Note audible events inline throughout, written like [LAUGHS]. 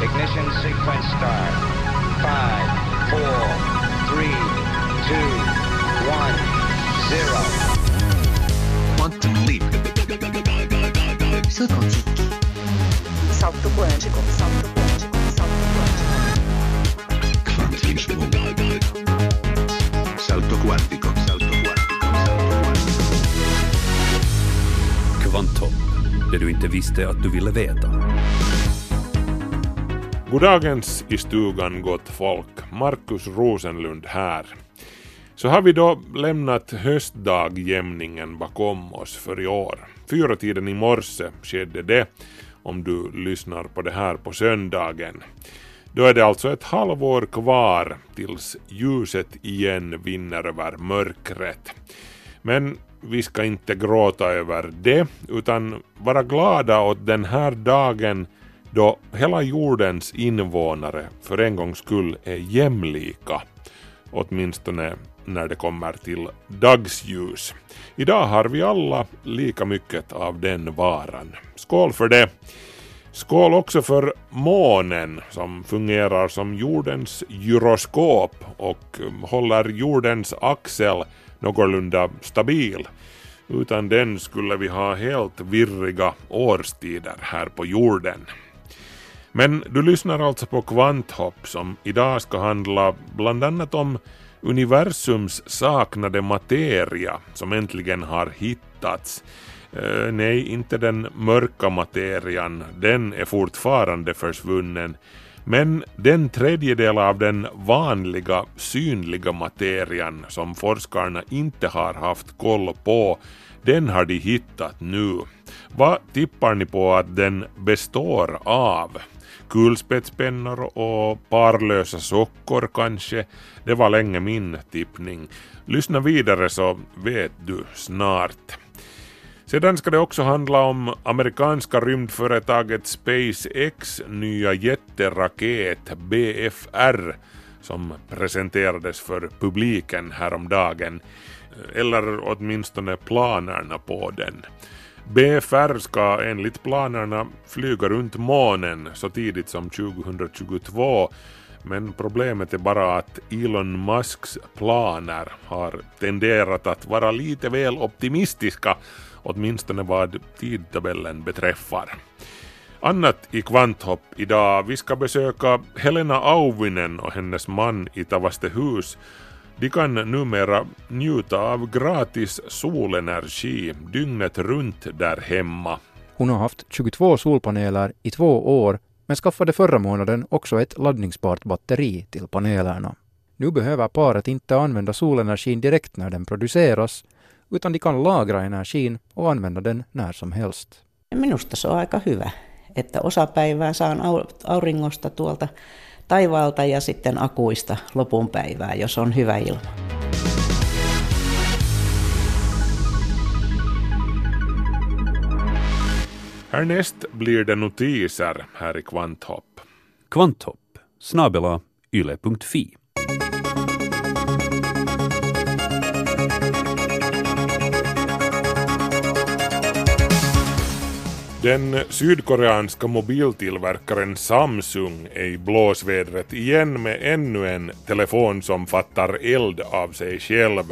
Ignition sequence start. Five, four, three, two, one, zero. Quantum leap. Salto quântico, salto quântico, salto quântico. Quantismo. Salto quantico. Salto. Kvanthopp, det du inte visste att du ville veta. Goddagens i stugan gott folk, Markus Rosenlund här. Så har vi då lämnat höstdagjämningen bakom oss för i år. Fyra tiden i morse skedde det, om du lyssnar på det här på söndagen. Då är det alltså ett halvår kvar tills ljuset igen vinner över mörkret. Men vi ska inte gråta över det, utan vara glada åt den här dagen då hela jordens invånare för en gångs skull är jämlika. Åtminstone när det kommer till dagsljus. Idag har vi alla lika mycket av den varan. Skål för det! Skål också för månen som fungerar som jordens gyroskop och håller jordens axel någorlunda stabil. Utan den skulle vi ha helt virriga årstider här på jorden. Men du lyssnar alltså på Kvanthopp som idag ska handla bland annat om universums saknade materia som äntligen har hittats. Eh, nej, inte den mörka materian, den är fortfarande försvunnen. Men den tredjedel av den vanliga synliga materian som forskarna inte har haft koll på, den har de hittat nu. Vad tippar ni på att den består av? Kulspetspennor och parlösa sockor kanske? Det var länge min tippning. Lyssna vidare så vet du snart. Sedan ska det också handla om amerikanska rymdföretaget SpaceX nya jätteraket BFR som presenterades för publiken häromdagen, eller åtminstone planerna på den. BFR ska enligt planerna flyga runt månen så tidigt som 2022 men problemet är bara att Elon Musks planer har tenderat att vara lite väl optimistiska åtminstone vad tidtabellen beträffar. Annat i Kvanthopp idag. Vi ska besöka Helena Auvinen och hennes man i Tavastehus. De kan numera njuta av gratis solenergi dygnet runt där hemma. Hon har haft 22 solpaneler i två år men skaffade förra månaden också ett laddningsbart batteri till panelerna. Nu behöver paret inte använda solenergin direkt när den produceras utan de kan lagra energin och använda den när som helst. Minusta se on aika hyvä, että osapäivää saan au- auringosta tuolta taivaalta ja sitten akuista lopun päivää, jos on hyvä ilma. Härnäst blir det notiser här i Kvanthopp. Kvanthopp, snabela yle.fi. Den sydkoreanska mobiltillverkaren Samsung är i blåsvädret igen med ännu en telefon som fattar eld av sig själv.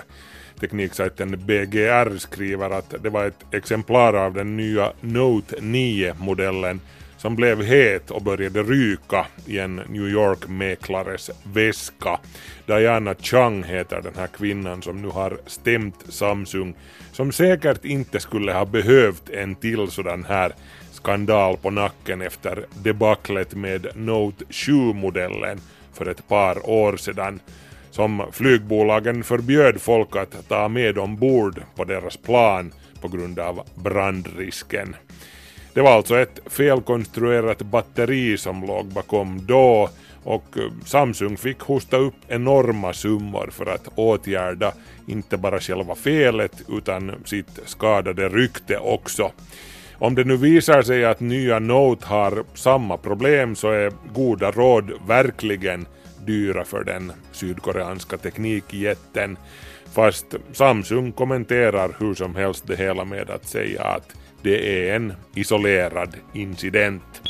Tekniksajten BGR skriver att det var ett exemplar av den nya Note 9-modellen som blev het och började ryka i en New York-mäklares väska. Diana Chang heter den här kvinnan som nu har stämt Samsung som säkert inte skulle ha behövt en till sådan här skandal på nacken efter debaclet med Note 7-modellen för ett par år sedan som flygbolagen förbjöd folk att ta med ombord på deras plan på grund av brandrisken. Det var alltså ett felkonstruerat batteri som låg bakom då och eh, Samsung fick hosta upp enorma summor för att åtgärda inte bara själva felet utan sitt skadade rykte också. Om det nu visar sig att nya Note har samma problem så är goda råd verkligen dyra för den sydkoreanska teknikjätten. Fast Samsung kommenterar hur som helst det hela med att säga att det är en isolerad incident.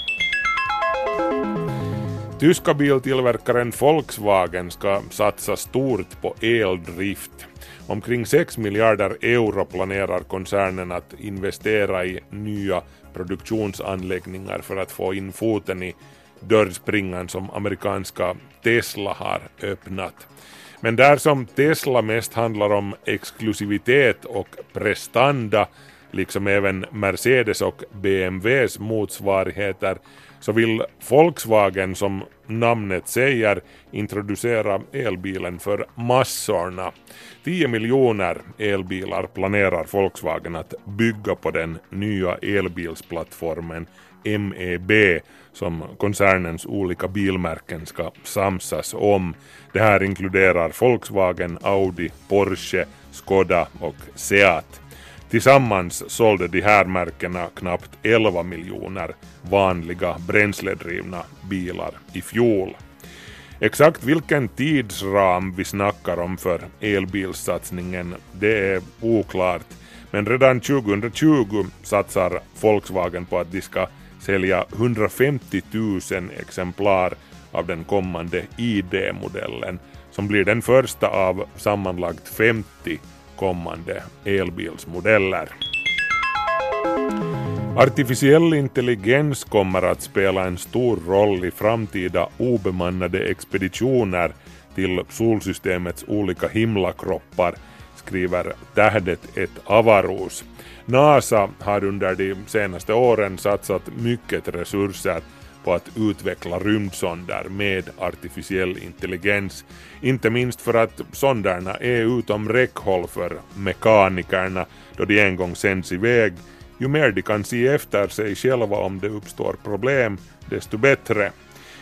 Tyska biltillverkaren Volkswagen ska satsa stort på eldrift. Omkring 6 miljarder euro planerar koncernen att investera i nya produktionsanläggningar för att få in foten i dörrspringan som amerikanska Tesla har öppnat. Men där som Tesla mest handlar om exklusivitet och prestanda, liksom även Mercedes och BMWs motsvarigheter, så vill Volkswagen som namnet säger introducera elbilen för massorna. 10 miljoner elbilar planerar Volkswagen att bygga på den nya elbilsplattformen MEB som koncernens olika bilmärken ska samsas om. Det här inkluderar Volkswagen, Audi, Porsche, Skoda och Seat. Tillsammans sålde de här märkena knappt 11 miljoner vanliga bränsledrivna bilar i fjol. Exakt vilken tidsram vi snackar om för elbilssatsningen det är oklart men redan 2020 satsar Volkswagen på att de ska sälja 150 000 exemplar av den kommande ID-modellen som blir den första av sammanlagt 50 kommande elbilsmodeller. Artificiell intelligens kommer att spela en stor roll i framtida obemannade expeditioner till solsystemets olika himlakroppar, skriver Tähdet ett Avaros. NASA har under de senaste åren satsat mycket resurser på att utveckla rymdsonder med artificiell intelligens. Inte minst för att sonderna är utom räckhåll för mekanikerna då de en gång sänds iväg. Ju mer de kan se efter sig själva om det uppstår problem, desto bättre.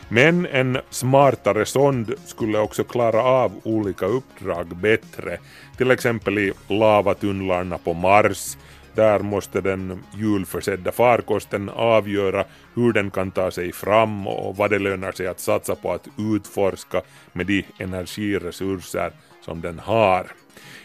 Men en smartare sond skulle också klara av olika uppdrag bättre, till exempel i lavatunnlarna på Mars, där måste den hjulförsedda farkosten avgöra hur den kan ta sig fram och vad det lönar sig att satsa på att utforska med de energiresurser som den har.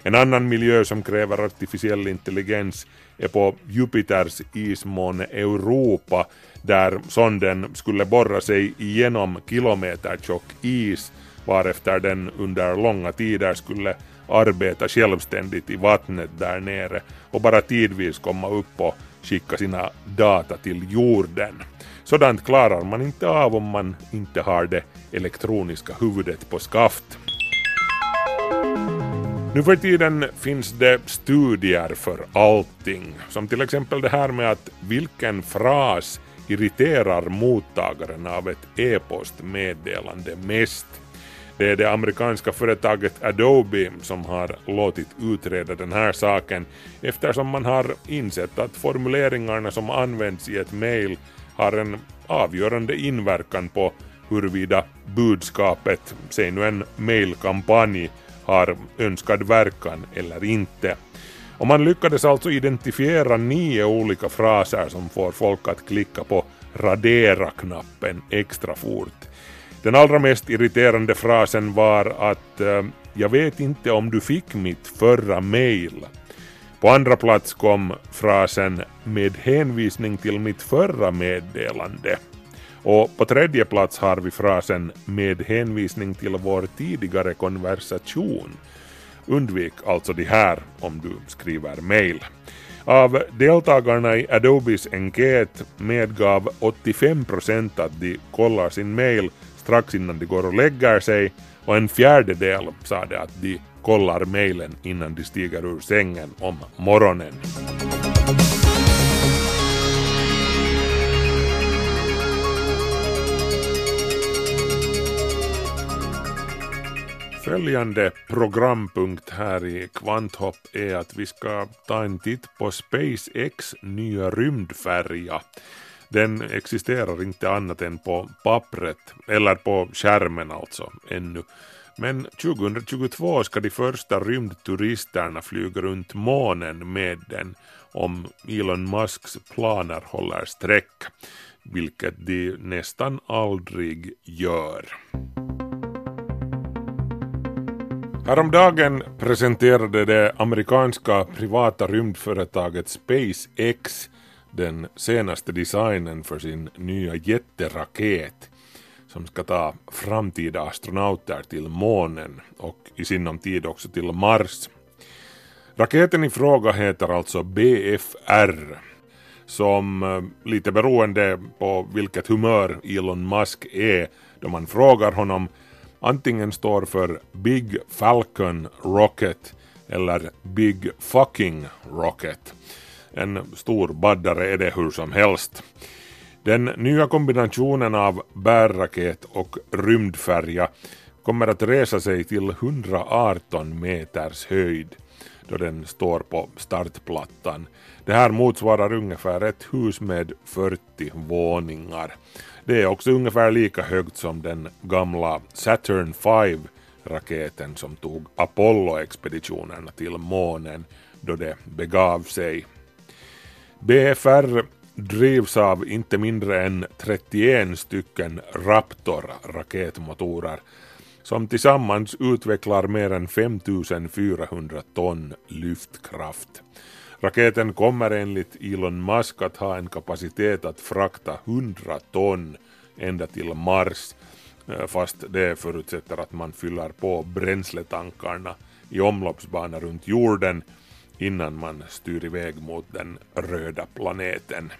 En annan miljö som kräver artificiell intelligens är på Jupiters ismåne Europa där sonden skulle borra sig igenom kilometertjock is varefter den under långa tider skulle arbeta självständigt i vattnet där nere och bara tidvis komma upp och skicka sina data till jorden. Sådant klarar man inte av om man inte har det elektroniska huvudet på skaft. Nu för tiden finns det studier för allting, som till exempel det här med att vilken fras irriterar mottagaren av ett e-postmeddelande mest. Det är det amerikanska företaget Adobe som har låtit utreda den här saken eftersom man har insett att formuleringarna som används i ett mejl har en avgörande inverkan på huruvida budskapet, säg nu en mejlkampanj, har önskad verkan eller inte. Och man lyckades alltså identifiera nio olika fraser som får folk att klicka på radera-knappen extra fort. Den allra mest irriterande frasen var att eh, “Jag vet inte om du fick mitt förra mail”. På andra plats kom frasen “med hänvisning till mitt förra meddelande”. Och på tredje plats har vi frasen “med hänvisning till vår tidigare konversation”. Undvik alltså de här om du skriver mail. Av deltagarna i Adobes enkät medgav 85% att de kollar sin mail strax innan de går och lägger sig och en fjärdedel sa det att de kollar mejlen innan de stiger ur sängen om morgonen. Följande programpunkt här i Kvanthopp är att vi ska ta en titt på SpaceX nya rymdfärja. Den existerar inte annat än på pappret, eller på skärmen alltså, ännu. Men 2022 ska de första rymdturisterna flyga runt månen med den om Elon Musks planer håller streck, vilket de nästan aldrig gör. Häromdagen presenterade det amerikanska privata rymdföretaget SpaceX den senaste designen för sin nya jätteraket. som ska ta framtida astronauter till månen och i sinom tid också till Mars. Raketen i fråga heter alltså BFR som eh, lite beroende på vilket humör Elon Musk är då man frågar honom antingen står för Big Falcon Rocket eller Big Fucking Rocket. En stor baddare är det hur som helst. Den nya kombinationen av bärraket och rymdfärja kommer att resa sig till 118 meters höjd då den står på startplattan. Det här motsvarar ungefär ett hus med 40 våningar. Det är också ungefär lika högt som den gamla Saturn 5 raketen som tog Apollo-expeditionerna till månen då det begav sig. BFR drivs av inte mindre än 31 stycken Raptor-raketmotorer som tillsammans utvecklar mer än 5400 ton lyftkraft. Raketen kommer enligt Elon Musk att ha en kapacitet att frakta 100 ton ända till Mars eh, fast det förutsätter att man fyller på bränsletankarna i omloppsbana runt jorden innan man styr iväg mot den röda planeten.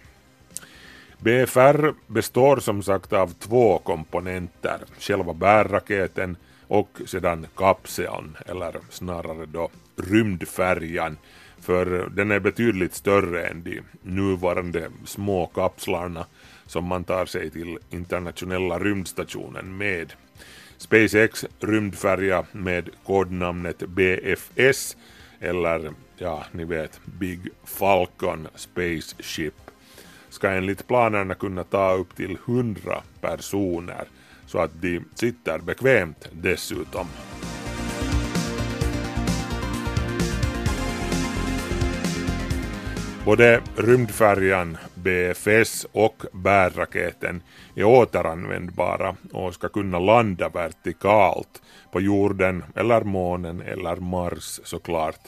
BFR består som sagt av två komponenter, själva bärraketen och sedan kapseln, eller snarare då rymdfärjan, för den är betydligt större än de nuvarande små kapslarna som man tar sig till internationella rymdstationen med. SpaceX rymdfärja med kodnamnet BFS eller ja, ni vet Big Falcon Spaceship ska enligt planerna kunna ta upp till 100 personer så att de sitter bekvämt dessutom. Både rymdfärjan BFS och bärraketen är återanvändbara och ska kunna landa vertikalt på jorden eller månen eller Mars såklart.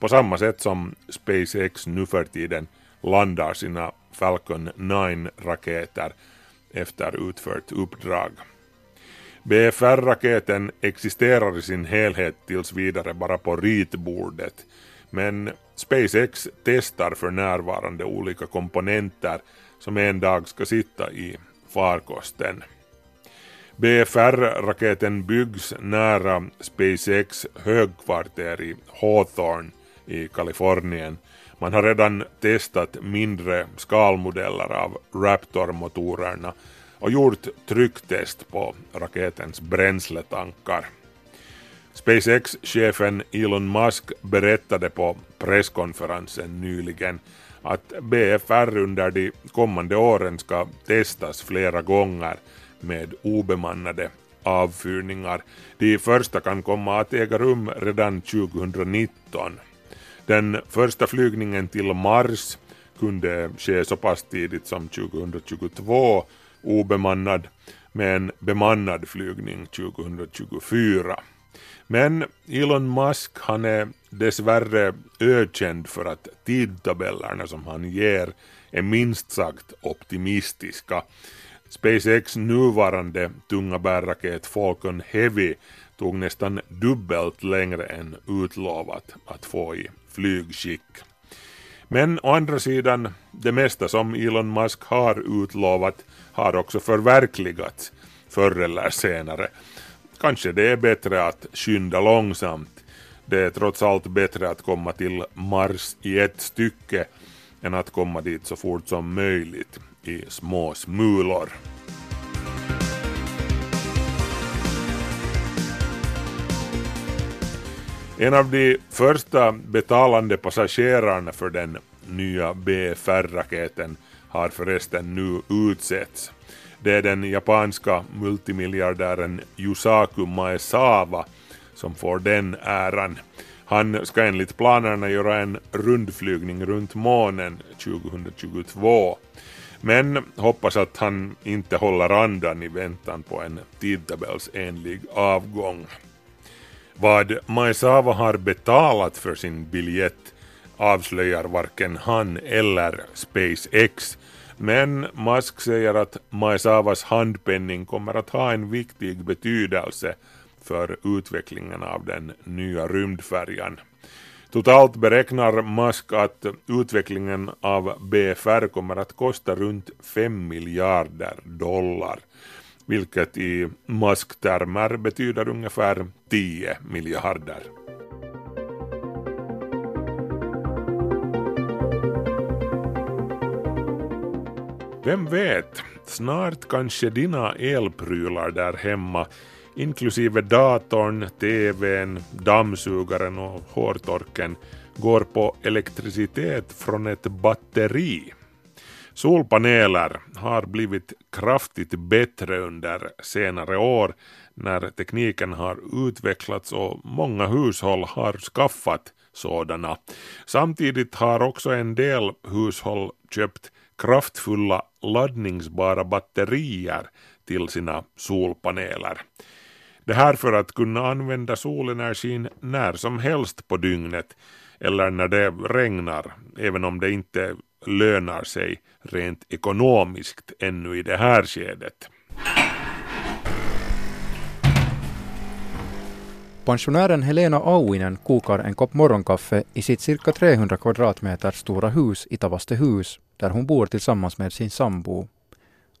På samma sätt som SpaceX nu för tiden landar sina Falcon 9-raketer efter utfört uppdrag. BFR-raketen existerar i sin helhet tills vidare bara på ritbordet men SpaceX testar för närvarande olika komponenter som en dag ska sitta i farkosten. BFR-raketen byggs nära SpaceX högkvarter i Hawthorne i Kalifornien. Man har redan testat mindre skalmodeller av Raptor-motorerna och gjort trycktest på raketens bränsletankar. SpaceX-chefen Elon Musk berättade på presskonferensen nyligen att BFR under de kommande åren ska testas flera gånger med obemannade avfyrningar. De första kan komma att äga rum redan 2019. Den första flygningen till Mars kunde ske så pass tidigt som 2022 obemannad med en bemannad flygning 2024. Men Elon Musk han är dessvärre ökänd för att tidtabellerna som han ger är minst sagt optimistiska. SpaceX nuvarande tunga bärraket Falcon Heavy tog nästan dubbelt längre än utlovat att få i flygskick. Men å andra sidan, det mesta som Elon Musk har utlovat har också förverkligats förr eller senare. Kanske det är bättre att skynda långsamt. Det är trots allt bättre att komma till Mars i ett stycke än att komma dit så fort som möjligt i små smulor. En av de första betalande passagerarna för den nya BFR-raketen har förresten nu utsetts. Det är den japanska multimiljardären Yusaku Maezawa som får den äran. Han ska enligt planerna göra en rundflygning runt månen 2022. Men hoppas att han inte håller andan i väntan på en tidtabellsenlig avgång. Vad Maezawa har betalat för sin biljett avslöjar varken han eller SpaceX Men Musk säger att Maezawas handpenning kommer att ha en viktig betydelse för utvecklingen av den nya rymdfärjan. Totalt beräknar Musk att utvecklingen av BFR kommer att kosta runt 5 miljarder dollar, vilket i masktermer betyder ungefär 10 miljarder. Vem vet, snart kanske dina elprylar där hemma inklusive datorn, tvn, dammsugaren och hårtorken går på elektricitet från ett batteri. Solpaneler har blivit kraftigt bättre under senare år när tekniken har utvecklats och många hushåll har skaffat sådana. Samtidigt har också en del hushåll köpt kraftfulla laddningsbara batterier till sina solpaneler. Det här för att kunna använda solenergin när som helst på dygnet eller när det regnar, även om det inte lönar sig rent ekonomiskt ännu i det här skedet. Pensionären Helena Auinen kokar en kopp morgonkaffe i sitt cirka 300 kvadratmeter stora hus i Tavastehus, där hon bor tillsammans med sin sambo.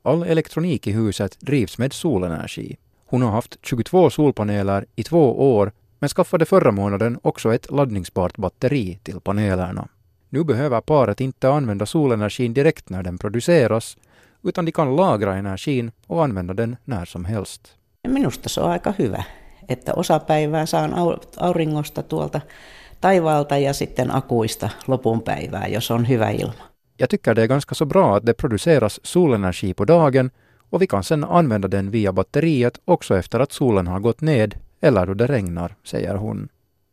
All elektronik i huset drivs med solenergi. Hon har haft 22 solpaneler i två år men skaffade förra månaden också ett laddningsbart batteri till panelerna. Nu behöver paret inte använda solenergin direkt när den produceras, utan de kan lagra energin och använda den när som helst. Minusta se on aika hyvä, että osapäivää saan auringosta tuolta taivaalta ja sitten akuista lopun päivää, jos on hyvä ilma. Jag tycker det är ganska så bra att det produceras solenergi på dagen och vi kan sedan använda den via batteriet också efter att solen har gått ned eller då det regnar, säger hon.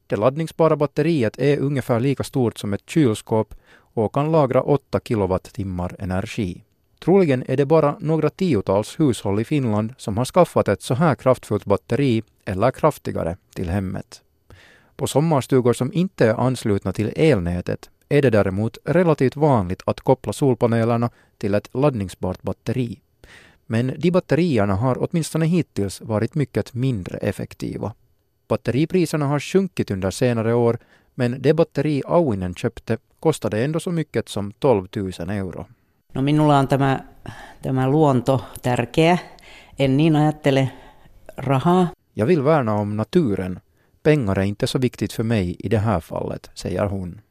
Det laddningsbara batteriet är ungefär lika stort som ett kylskåp och kan lagra 8 kilowattimmar energi. Troligen är det bara några tiotals hushåll i Finland som har skaffat ett så här kraftfullt batteri eller kraftigare till hemmet. På sommarstugor som inte är anslutna till elnätet är det däremot relativt vanligt att koppla solpanelerna till ett laddningsbart batteri. Men de batterierna har åtminstone hittills varit mycket mindre effektiva. Batteripriserna har sjunkit under senare år, men det batteri Auinen köpte kostade ändå så mycket som 12 000 euro. No minulla on tämä, tämä luonto tärkeä. En niin ajattele rahaa. Jag vill värna om naturen. Pengar är inte så viktigt för mig i det här fallet, säger hon.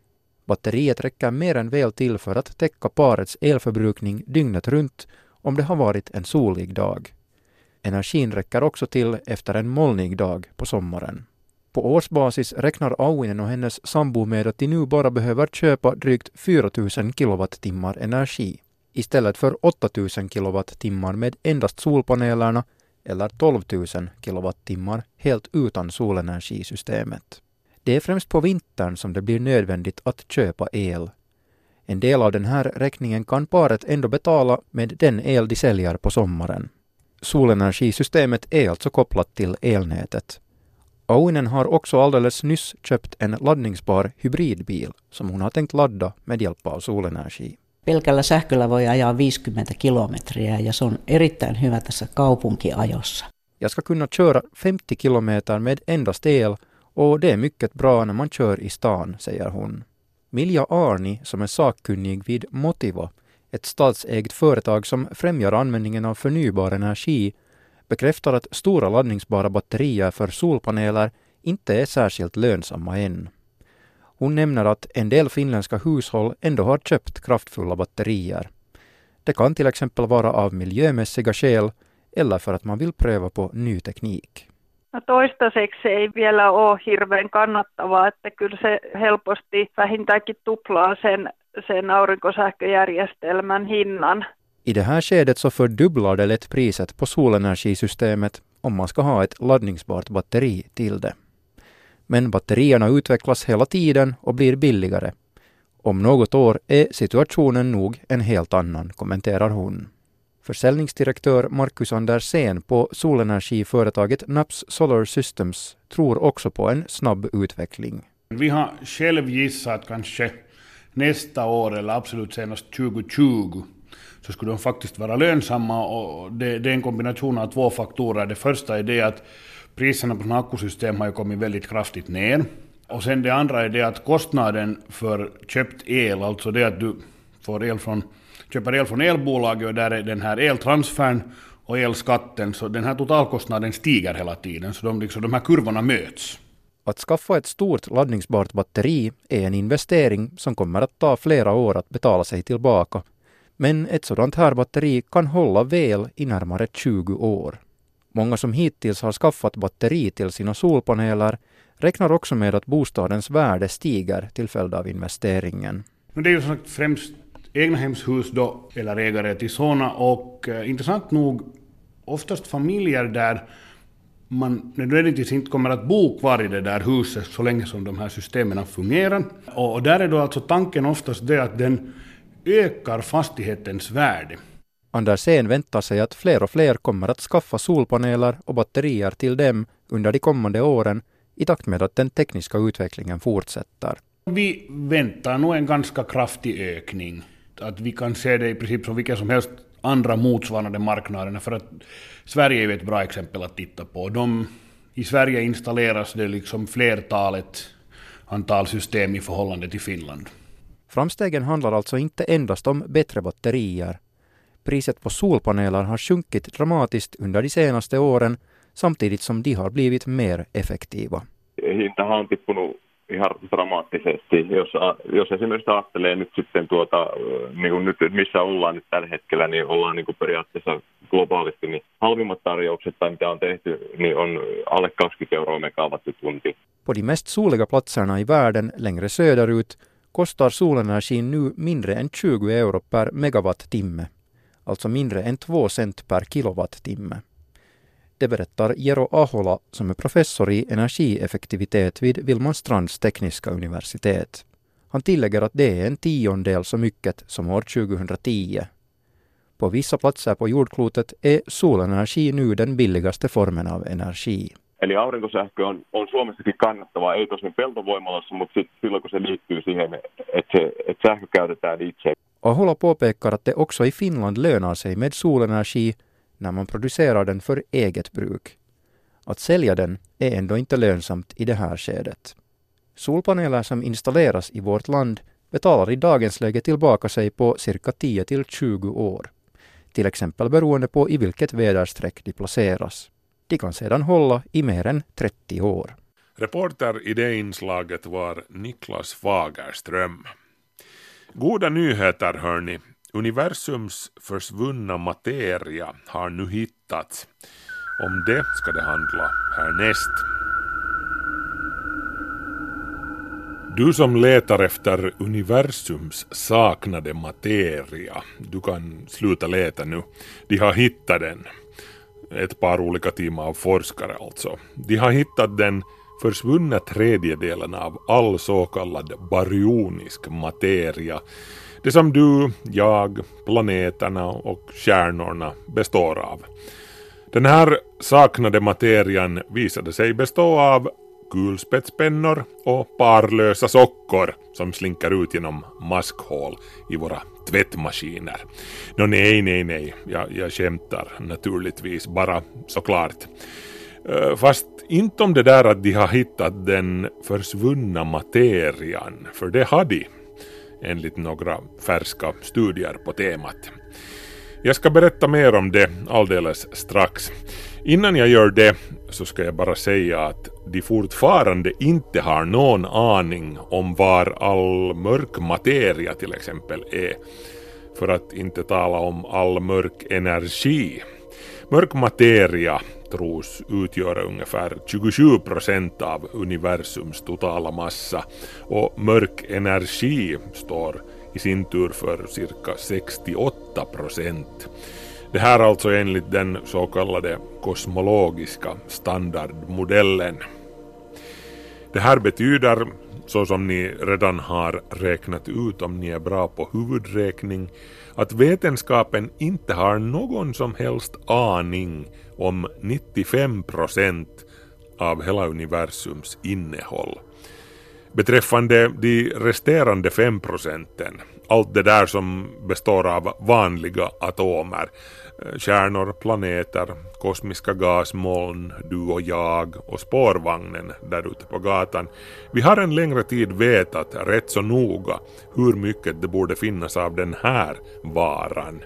Batteriet räcker mer än väl till för att täcka parets elförbrukning dygnet runt om det har varit en solig dag. Energin räcker också till efter en molnig dag på sommaren. På årsbasis räknar Auinen och hennes sambo med att de nu bara behöver köpa drygt 4 000 kilowattimmar energi istället för 8 000 kilowattimmar med endast solpanelerna eller 12 000 kilowattimmar helt utan solenergisystemet. Det är främst på vintern som det blir nödvändigt att köpa el. En del av den här räkningen kan paret ändå betala med den el de säljer på sommaren. Solenergisystemet är alltså kopplat till elnätet. Auinen har också alldeles nyss köpt en laddningsbar hybridbil som hon har tänkt ladda med hjälp av solenergi. Pelkällä sähköllä voi ajaa 50 kilometriä ja se on erittäin hyvä tässä kaupunkiajossa. Jag ska kunna köra 50 kilometer med endast el och det är mycket bra när man kör i stan, säger hon. Milja Arni, som är sakkunnig vid Motiva, ett statsägt företag som främjar användningen av förnybar energi, bekräftar att stora laddningsbara batterier för solpaneler inte är särskilt lönsamma än. Hon nämner att en del finländska hushåll ändå har köpt kraftfulla batterier. Det kan till exempel vara av miljömässiga skäl eller för att man vill pröva på ny teknik. No toistaiseksi ei vielä ole hirveän kannattavaa, että kyllä se helposti vähintäänkin tuplaa sen, sen aurinkosähköjärjestelmän hinnan. I det här skedet så fördubblar det lätt priset på solenergisystemet om man ska ha ett laddningsbart batteri till det. Men batterierna utvecklas hela tiden och blir billigare. Om något år är situationen nog en helt annan, kommenterar hon. Försäljningsdirektör Marcus Andersén på solenergiföretaget Naps Solar Systems tror också på en snabb utveckling. Vi har själv gissat kanske nästa år eller absolut senast 2020 så skulle de faktiskt vara lönsamma och det, det är en kombination av två faktorer. Det första är det att priserna på sådana akkusystem har ju kommit väldigt kraftigt ner. Och sen det andra är det att kostnaden för köpt el, alltså det att du får el från, köper el från elbolaget och där är den här eltransfern och elskatten, så den här totalkostnaden stiger hela tiden, så de, liksom, de här kurvorna möts. Att skaffa ett stort laddningsbart batteri är en investering som kommer att ta flera år att betala sig tillbaka. Men ett sådant här batteri kan hålla väl i närmare 20 år. Många som hittills har skaffat batteri till sina solpaneler räknar också med att bostadens värde stiger till följd av investeringen. Det är ju som sagt främst egnahemshus då, eller ägare till sådana och eh, intressant nog oftast familjer där man nödvändigtvis inte kommer att bo kvar i det där huset så länge som de här systemen fungerar. Och, där är då alltså tanken oftast det att den ökar fastighetens värde. Andersén väntar sig att fler och fler kommer att skaffa solpaneler och batterier till dem under de kommande åren i takt med att den tekniska utvecklingen fortsätter. Vi väntar nog en ganska kraftig ökning. Att vi kan se det i princip som vilken som helst andra motsvarande marknader. För att Sverige är ju ett bra exempel att titta på. De, I Sverige installeras det liksom flertalet antal system i förhållande till Finland. Framstegen handlar alltså inte endast om bättre batterier. Priset på solpaneler har sjunkit dramatiskt under de senaste åren samtidigt som de har blivit mer effektiva. Hintahan on tippunut ihan dramaattisesti. Jos, jos esimerkiksi ajattelee nyt sitten tuota, niin kuin nyt, missä ollaan nyt tällä hetkellä, niin ollaan niin kuin periaatteessa globaalisti, niin halvimmat tarjoukset tai mitä on tehty, niin on alle 20 euroa megawattitunti. På de mest soliga platserna i världen längre söderut kostar solenergin nu mindre än 20 euro per megawattimme, alltså mindre än 2 cent per kilowattimme. Det berättar Jero Ahola som är professor i energieffektivitet vid Vilmanstrands tekniska universitet. Han tillägger att det är en tiondel så mycket som år 2010. På vissa platser på jordklotet är solenergi nu den billigaste formen av energi. Eli aurinkosähkö on, on Suomessakin kannattavaa, ei tosin peltovoimalassa, mutta sit, silloin kun se liittyy siihen, että, että sähkö käytetään itse. Ahola påpekar att det också i Finland lönar sig med solenergi när man producerar den för eget bruk. Att sälja den är ändå inte lönsamt i det här skedet. Solpaneler som installeras i vårt land betalar i dagens läge tillbaka sig på cirka 10 till 20 år. Till exempel beroende på i vilket väderstreck de placeras. De kan sedan hålla i mer än 30 år. Reporter i det inslaget var Niklas Fagerström. Goda nyheter hörni. Universums försvunna materia har nu hittats. Om det ska det handla härnäst. Du som letar efter universums saknade materia, du kan sluta leta nu. De har hittat den. Ett par olika team av forskare alltså. De har hittat den försvunna tredjedelen av all så kallad baryonisk materia det som du, jag, planeterna och stjärnorna består av. Den här saknade materian visade sig bestå av kulspetspennor och parlösa sockor som slinker ut genom maskhål i våra tvättmaskiner. Nå nej, nej, nej, jag, jag skämtar naturligtvis bara såklart. Eh, fast inte om det där att de har hittat den försvunna materian, för det har de enligt några färska studier på temat. Jag ska berätta mer om det alldeles strax. Innan jag gör det så ska jag bara säga att de fortfarande inte har någon aning om var all mörk materia till exempel är. För att inte tala om all mörk energi. Mörk materia tros utgöra ungefär 27 procent av universums totala massa och mörk energi står i sin tur för cirka 68 procent. Det här alltså enligt den så kallade kosmologiska standardmodellen. Det här betyder, så som ni redan har räknat ut om ni är bra på huvudräkning, att vetenskapen inte har någon som helst aning om 95 procent av hela universums innehåll. Beträffande de resterande 5 procenten, allt det där som består av vanliga atomer. Eh, stjärnor, planeter, kosmiska gasmoln, du och jag och spårvagnen där ute på gatan. Vi har en längre tid vetat rätt så noga hur mycket det borde finnas av den här varan.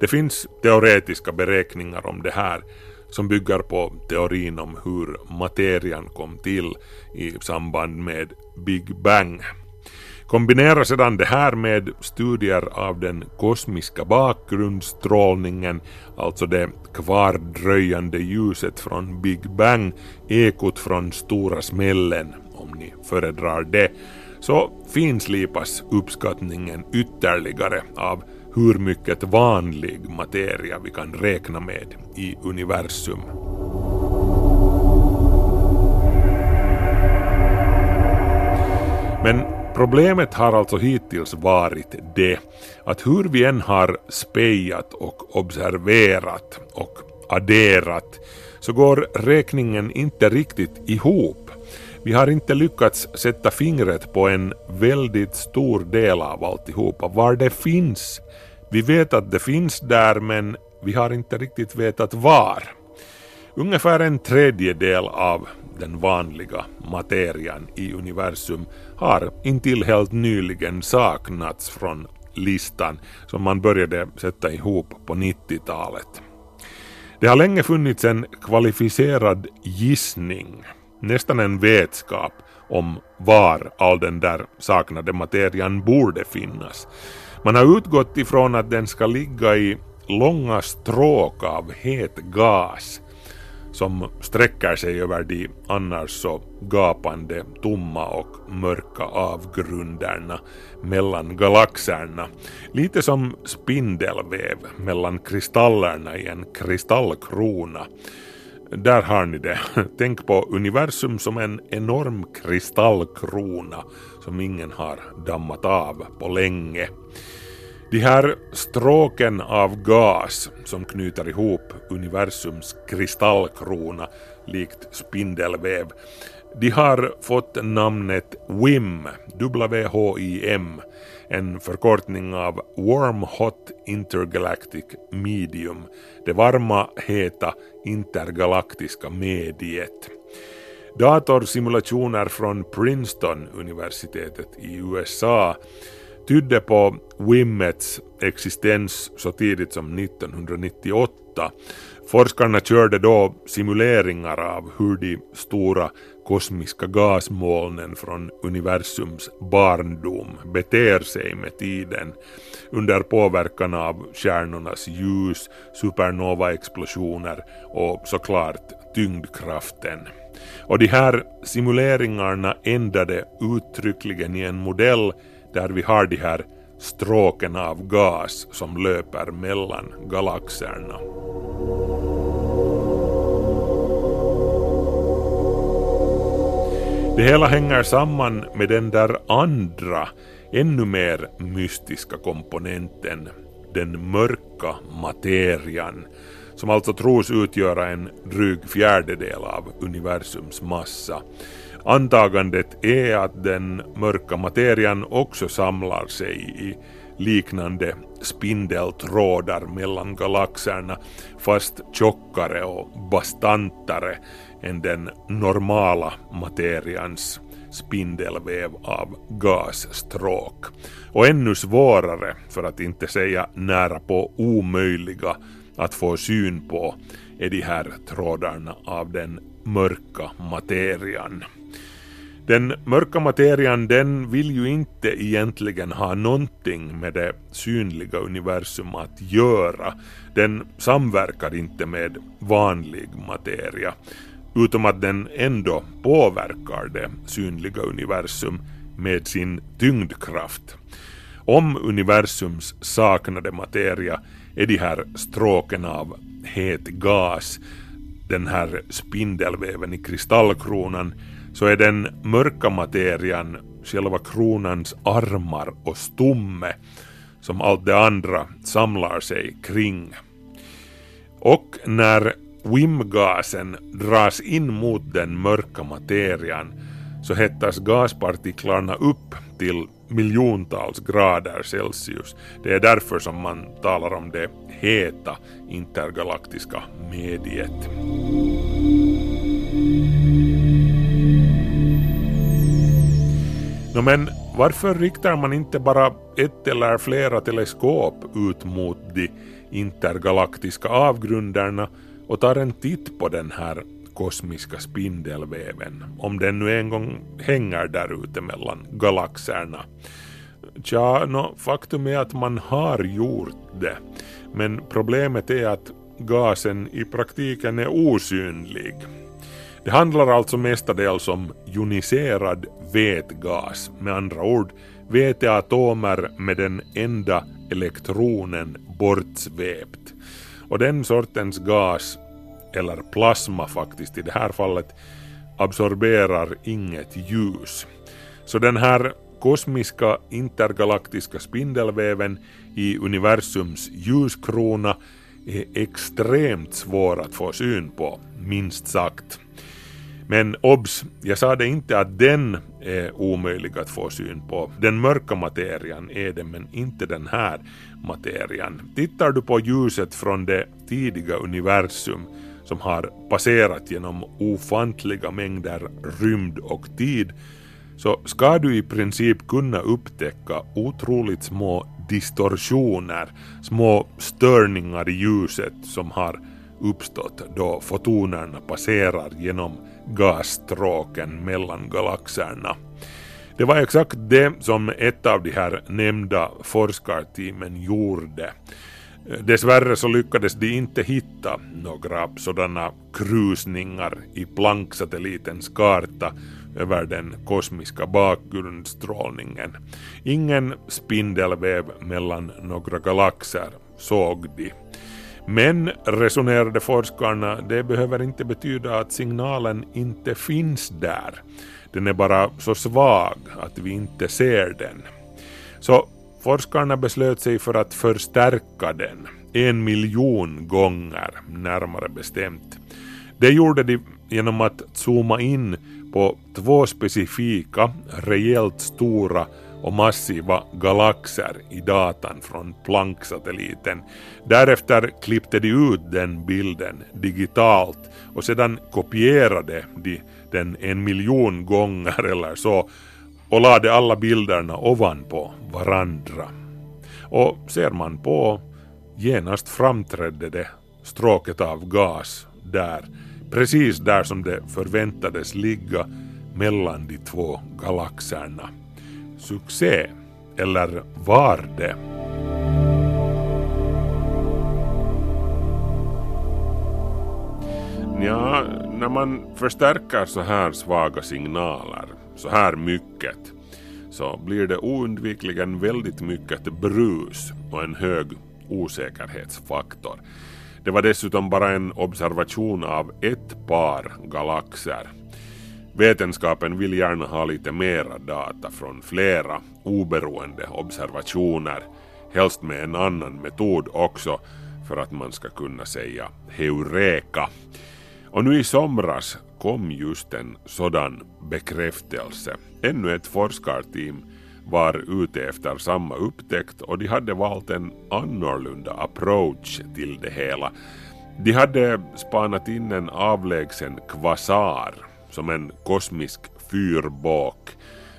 Det finns teoretiska beräkningar om det här som bygger på teorin om hur materian kom till i samband med Big Bang. Kombinera sedan det här med studier av den kosmiska bakgrundsstrålningen, alltså det kvardröjande ljuset från Big Bang, ekot från stora smällen, om ni föredrar det, så finslipas uppskattningen ytterligare av hur mycket vanlig materia vi kan räkna med i universum. Men problemet har alltså hittills varit det att hur vi än har spejat och observerat och adderat så går räkningen inte riktigt ihop. Vi har inte lyckats sätta fingret på en väldigt stor del av alltihopa, var det finns. Vi vet att det finns där men vi har inte riktigt vetat var. Ungefär en tredjedel av den vanliga materian i universum har intill helt nyligen saknats från listan som man började sätta ihop på 90-talet. Det har länge funnits en kvalificerad gissning, nästan en vetskap om var all den där saknade materian borde finnas. Man har utgått ifrån att den ska ligga i långa stråk av het gas som sträcker sig över de annars så gapande, tomma och mörka avgrunderna mellan galaxerna. Lite som spindelväv mellan kristallerna i en kristallkrona. Där har ni det. [LAUGHS] Tänk på universum som en enorm kristallkrona som ingen har dammat av på länge. De här stråken av gas som knyter ihop universums kristallkrona likt spindelväv, de har fått namnet WIM, W-H-I-M, en förkortning av Warm Hot Intergalactic Medium, det varma, heta intergalaktiska mediet. Datorsimulationer från Princeton-universitetet i USA tydde på Wimmets existens så tidigt som 1998. Forskarna körde då simuleringar av hur de stora kosmiska gasmolnen från universums barndom beter sig med tiden under påverkan av stjärnornas ljus, supernova-explosioner och såklart tyngdkraften. Och de här simuleringarna ändade uttryckligen i en modell där vi har de här stråken av gas som löper mellan galaxerna. Det hela hänger samman med den där andra, ännu mer mystiska komponenten, den mörka materian, som alltså tros utgöra en dryg fjärdedel av universums massa. Antagandet är att den mörka materian också samlar sig i liknande spindeltrådar mellan galaxerna fast tjockare och bastantare än den normala materians spindelväv av gasstråk. Och ännu svårare, för att inte säga nära på omöjliga, att få syn på är de här trådarna av den mörka materian. Den mörka materian den vill ju inte egentligen ha någonting med det synliga universum att göra. Den samverkar inte med vanlig materia, utom att den ändå påverkar det synliga universum med sin tyngdkraft. Om universums saknade materia är de här stråken av het gas, den här spindelväven i kristallkronan, så är den mörka materian själva kronans armar och stomme som allt det andra samlar sig kring. Och när wimgasen dras in mot den mörka materian så hettas gaspartiklarna upp till miljontals grader Celsius. Det är därför som man talar om det heta intergalaktiska mediet. No, men varför riktar man inte bara ett eller flera teleskop ut mot de intergalaktiska avgrunderna och tar en titt på den här kosmiska spindelväven, om den nu en gång hänger där ute mellan galaxerna. Tja, no, faktum är att man har gjort det, men problemet är att gasen i praktiken är osynlig. Det handlar alltså mestadels om joniserad vätgas, med andra ord väteatomer med den enda elektronen bortsvept. Och den sortens gas, eller plasma faktiskt i det här fallet, absorberar inget ljus. Så den här kosmiska intergalaktiska spindelväven i universums ljuskrona är extremt svår att få syn på, minst sagt. Men obs, jag sa det inte att den är omöjlig att få syn på. Den mörka materian är det, men inte den här materian. Tittar du på ljuset från det tidiga universum som har passerat genom ofantliga mängder rymd och tid så ska du i princip kunna upptäcka otroligt små distorsioner, små störningar i ljuset som har uppstått då fotonerna passerar genom gasstråken mellan galaxerna. Det var exakt det som ett av de här nämnda forskarteamen gjorde. Dessvärre så lyckades de inte hitta några sådana krusningar i Planck-satellitens karta över den kosmiska bakgrundsstrålningen. Ingen spindelväv mellan några galaxer såg de. Men, resonerade forskarna, det behöver inte betyda att signalen inte finns där. Den är bara så svag att vi inte ser den. Så forskarna beslöt sig för att förstärka den, en miljon gånger närmare bestämt. Det gjorde de genom att zooma in på två specifika, rejält stora och massiva galaxer i datan från Planck-satelliten. Därefter klippte de ut den bilden digitalt och sedan kopierade de den en miljon gånger [LAUGHS] eller så och lade alla bilderna ovanpå varandra. Och ser man på genast framträdde det stråket av gas där, precis där som det förväntades ligga mellan de två galaxerna succé? Eller var det? Ja, när man förstärker så här svaga signaler, så här mycket, så blir det oundvikligen väldigt mycket brus och en hög osäkerhetsfaktor. Det var dessutom bara en observation av ett par galaxer Vetenskapen vill gärna ha lite mera data från flera oberoende observationer, helst med en annan metod också för att man ska kunna säga heureka. Och nu i somras kom just en sådan bekräftelse. Ännu ett forskarteam var ute efter samma upptäckt och de hade valt en annorlunda approach till det hela. De hade spanat in en avlägsen kvasar som en kosmisk fyrbåk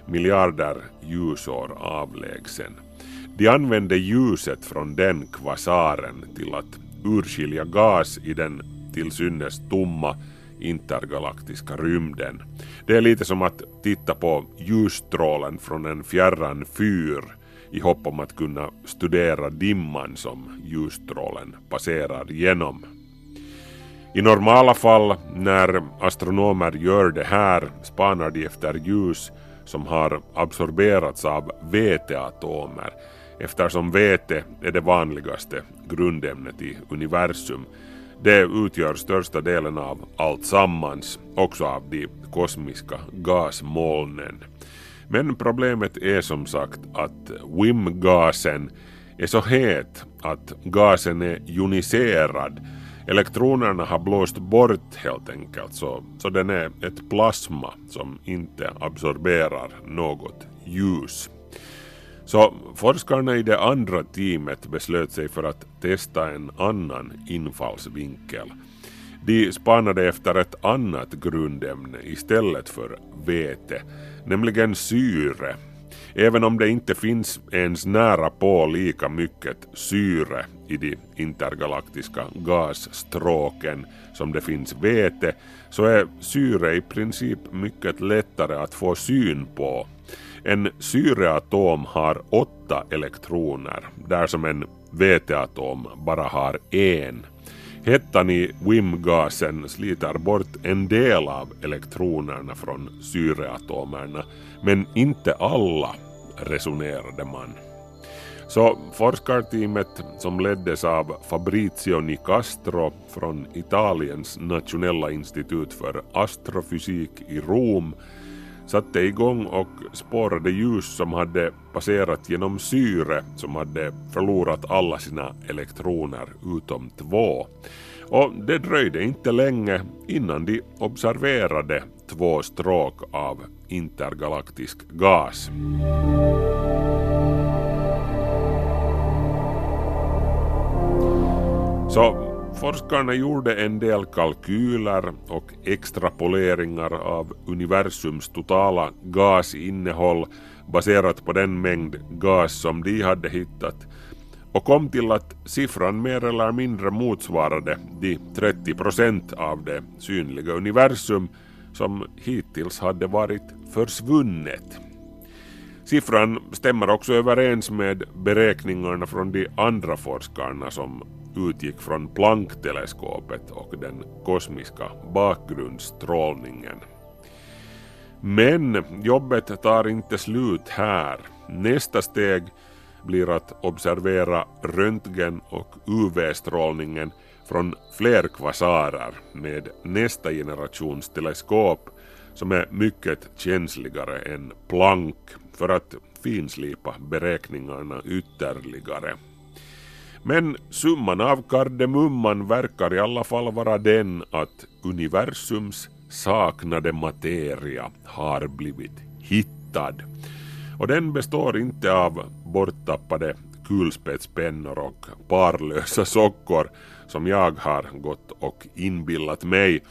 miljarder ljusår avlägsen. De använde ljuset från den kvasaren till att urskilja gas i den till synes tomma intergalaktiska rymden. Det är lite som att titta på ljusstrålen från en fjärran fyr i hopp om att kunna studera dimman som ljusstrålen passerar genom. I normala fall när astronomer gör det här spanar de efter ljus som har absorberats av väteatomer eftersom väte är det vanligaste grundämnet i universum. Det utgör största delen av allt sammans, också av de kosmiska gasmolnen. Men problemet är som sagt att WIM-gasen är så het att gasen är joniserad Elektronerna har blåst bort helt enkelt så, så den är ett plasma som inte absorberar något ljus. Så forskarna i det andra teamet beslöt sig för att testa en annan infallsvinkel. De spanade efter ett annat grundämne istället för vete, nämligen syre. Även om det inte finns ens nära på lika mycket syre i de intergalaktiska gasstråken som det finns vete så är syre i princip mycket lättare att få syn på. En syreatom har åtta elektroner, där som en veteatom bara har en. Hettan i WIM-gasen sliter bort en del av elektronerna från syreatomerna, men inte alla, resonerade man. Så forskarteamet som leddes av Fabrizio Nicastro från Italiens nationella institut för astrofysik i Rom satte igång och spårade ljus som hade passerat genom syre som hade förlorat alla sina elektroner utom två. Och det dröjde inte länge innan de observerade två stråk av intergalaktisk gas. Så forskarna gjorde en del kalkyler och extrapoleringar av universums totala gasinnehåll baserat på den mängd gas som de hade hittat och kom till att siffran mer eller mindre motsvarade de 30 procent av det synliga universum som hittills hade varit försvunnet. Siffran stämmer också överens med beräkningarna från de andra forskarna som utgick från Planck-teleskopet och den kosmiska bakgrundsstrålningen. Men jobbet tar inte slut här. Nästa steg blir att observera röntgen och UV-strålningen från fler kvasarer med nästa generations teleskop som är mycket känsligare än Planck för att finslipa beräkningarna ytterligare. Men summan av kardemumman verkar i alla fall vara den att universums saknade materia har blivit hittad. Och den består inte av borttappade kulspetspennor och parlösa sockor som jag har gått och inbillat mig.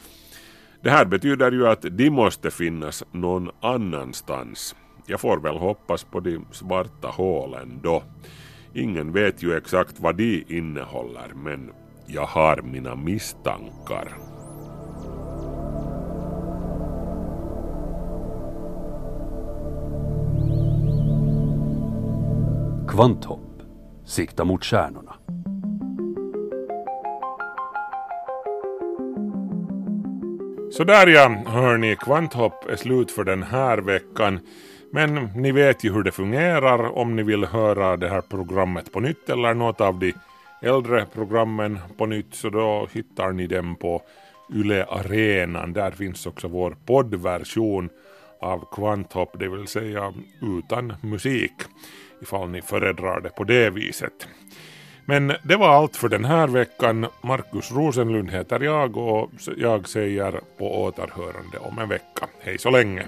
Det här betyder ju att de måste finnas någon annanstans. Jag får väl hoppas på de svarta hålen då. Ingen vet ju exakt vad de innehåller men jag har mina misstankar. Kvanthopp. Sikta mot stjärnorna. Sådär ja, hörni, Kvanthopp är slut för den här veckan. Men ni vet ju hur det fungerar om ni vill höra det här programmet på nytt eller något av de äldre programmen på nytt så då hittar ni dem på Yle Arenan. Där finns också vår poddversion av Kvanthopp, det vill säga utan musik ifall ni föredrar det på det viset. Men det var allt för den här veckan. Markus Rosenlund heter jag och jag säger på återhörande om en vecka. Hej så länge!